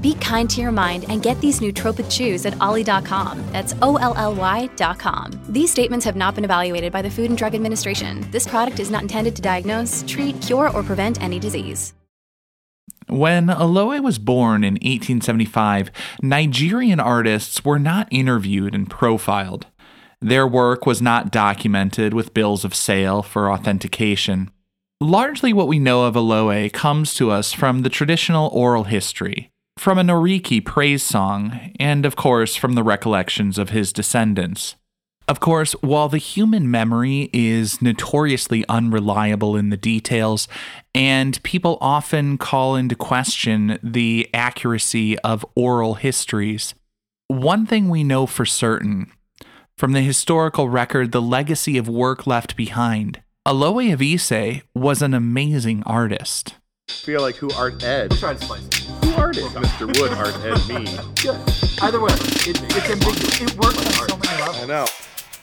Be kind to your mind and get these nootropic chews at olly.com. That's O L L Y.com. These statements have not been evaluated by the Food and Drug Administration. This product is not intended to diagnose, treat, cure, or prevent any disease. When Olowe was born in 1875, Nigerian artists were not interviewed and profiled. Their work was not documented with bills of sale for authentication. Largely what we know of Olowe comes to us from the traditional oral history from an Oriki praise song, and of course from the recollections of his descendants. Of course, while the human memory is notoriously unreliable in the details, and people often call into question the accuracy of oral histories, one thing we know for certain from the historical record, the legacy of work left behind, Olowe of Ise was an amazing artist. I feel like who art Ed? We'll try to spice it. Who art it? Mr. Wood art Ed me. Good. Either way, it, it's ambiguous. It works on so many levels. I know.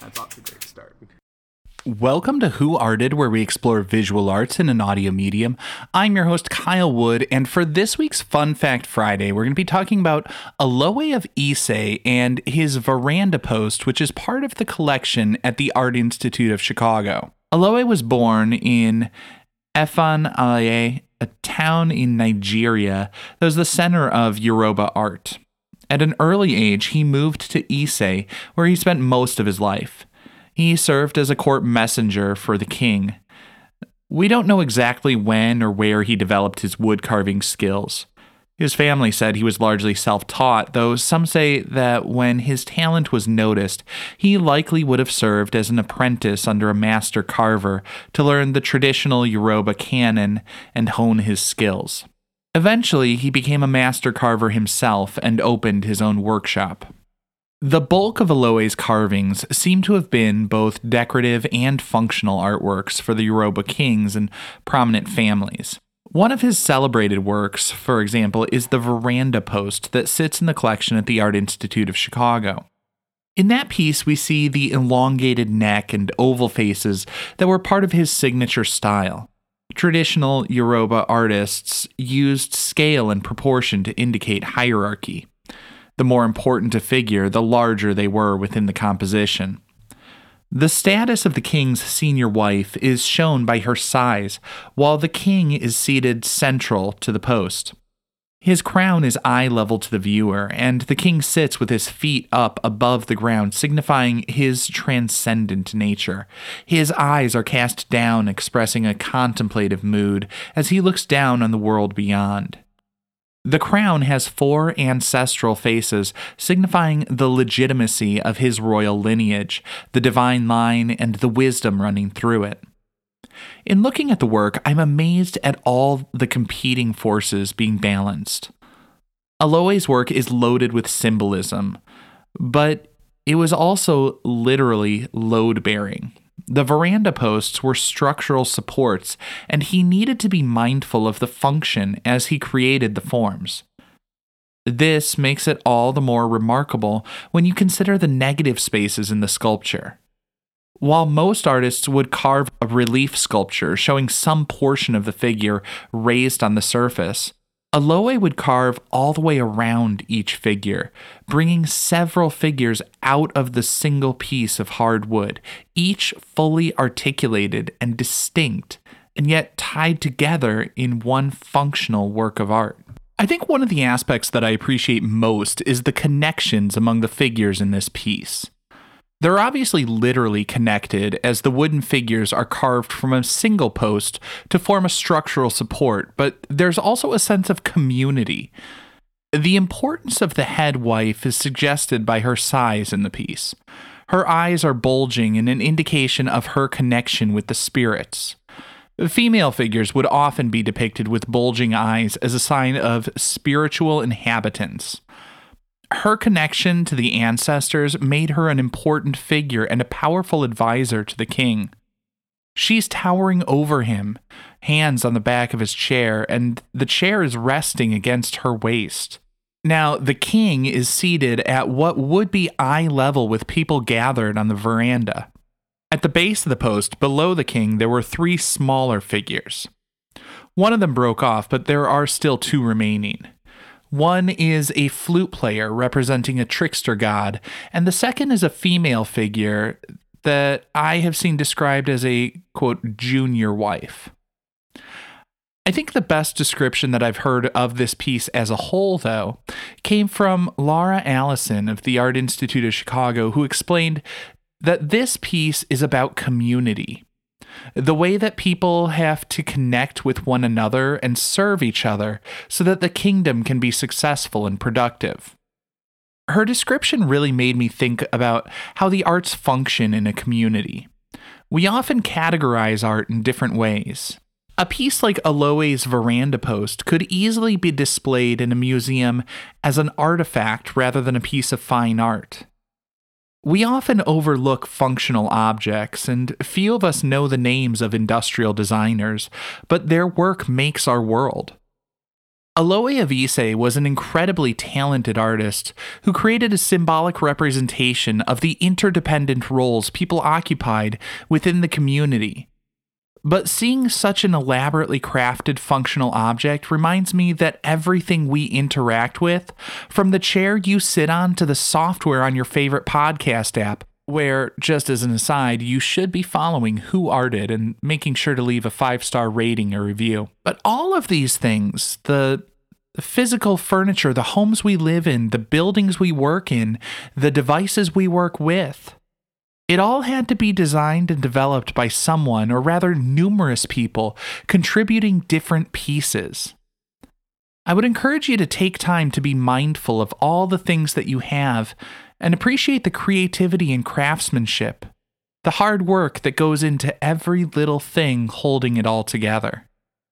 That's off to a great start. Welcome to Who Arted, where we explore visual arts in an audio medium. I'm your host, Kyle Wood, and for this week's Fun Fact Friday, we're going to be talking about Olowe of Ise and his veranda post, which is part of the collection at the Art Institute of Chicago. Olowe was born in Efon Alaye, a town in Nigeria that was the center of Yoruba art. At an early age, he moved to Ise, where he spent most of his life. He served as a court messenger for the king. We don't know exactly when or where he developed his wood carving skills. His family said he was largely self taught, though some say that when his talent was noticed, he likely would have served as an apprentice under a master carver to learn the traditional Yoruba canon and hone his skills. Eventually, he became a master carver himself and opened his own workshop. The bulk of Olowe's carvings seem to have been both decorative and functional artworks for the Yoruba kings and prominent families. One of his celebrated works, for example, is the veranda post that sits in the collection at the Art Institute of Chicago. In that piece, we see the elongated neck and oval faces that were part of his signature style. Traditional Yoruba artists used scale and proportion to indicate hierarchy. The more important a figure, the larger they were within the composition. The status of the king's senior wife is shown by her size, while the king is seated central to the post. His crown is eye level to the viewer, and the king sits with his feet up above the ground, signifying his transcendent nature. His eyes are cast down, expressing a contemplative mood as he looks down on the world beyond. The crown has four ancestral faces, signifying the legitimacy of his royal lineage, the divine line, and the wisdom running through it. In looking at the work, I'm amazed at all the competing forces being balanced. Olowe's work is loaded with symbolism, but it was also literally load bearing. The veranda posts were structural supports, and he needed to be mindful of the function as he created the forms. This makes it all the more remarkable when you consider the negative spaces in the sculpture. While most artists would carve a relief sculpture showing some portion of the figure raised on the surface, Olowe would carve all the way around each figure, bringing several figures out of the single piece of hard wood, each fully articulated and distinct, and yet tied together in one functional work of art. I think one of the aspects that I appreciate most is the connections among the figures in this piece. They're obviously literally connected, as the wooden figures are carved from a single post to form a structural support, but there's also a sense of community. The importance of the head wife is suggested by her size in the piece. Her eyes are bulging in an indication of her connection with the spirits. Female figures would often be depicted with bulging eyes as a sign of spiritual inhabitants. Her connection to the ancestors made her an important figure and a powerful advisor to the king. She's towering over him, hands on the back of his chair, and the chair is resting against her waist. Now, the king is seated at what would be eye level with people gathered on the veranda. At the base of the post, below the king, there were three smaller figures. One of them broke off, but there are still two remaining. One is a flute player representing a trickster god, and the second is a female figure that I have seen described as a quote junior wife. I think the best description that I've heard of this piece as a whole, though, came from Laura Allison of the Art Institute of Chicago, who explained that this piece is about community the way that people have to connect with one another and serve each other so that the kingdom can be successful and productive. Her description really made me think about how the arts function in a community. We often categorize art in different ways. A piece like Olowe's veranda post could easily be displayed in a museum as an artifact rather than a piece of fine art. We often overlook functional objects, and few of us know the names of industrial designers, but their work makes our world. Olowe of Ise was an incredibly talented artist who created a symbolic representation of the interdependent roles people occupied within the community but seeing such an elaborately crafted functional object reminds me that everything we interact with, from the chair you sit on to the software on your favorite podcast app, where, just as an aside, you should be following Who Arted and making sure to leave a five star rating or review. But all of these things, the the physical furniture, the homes we live in, the buildings we work in, the devices we work with, it all had to be designed and developed by someone, or rather, numerous people, contributing different pieces. I would encourage you to take time to be mindful of all the things that you have and appreciate the creativity and craftsmanship, the hard work that goes into every little thing holding it all together.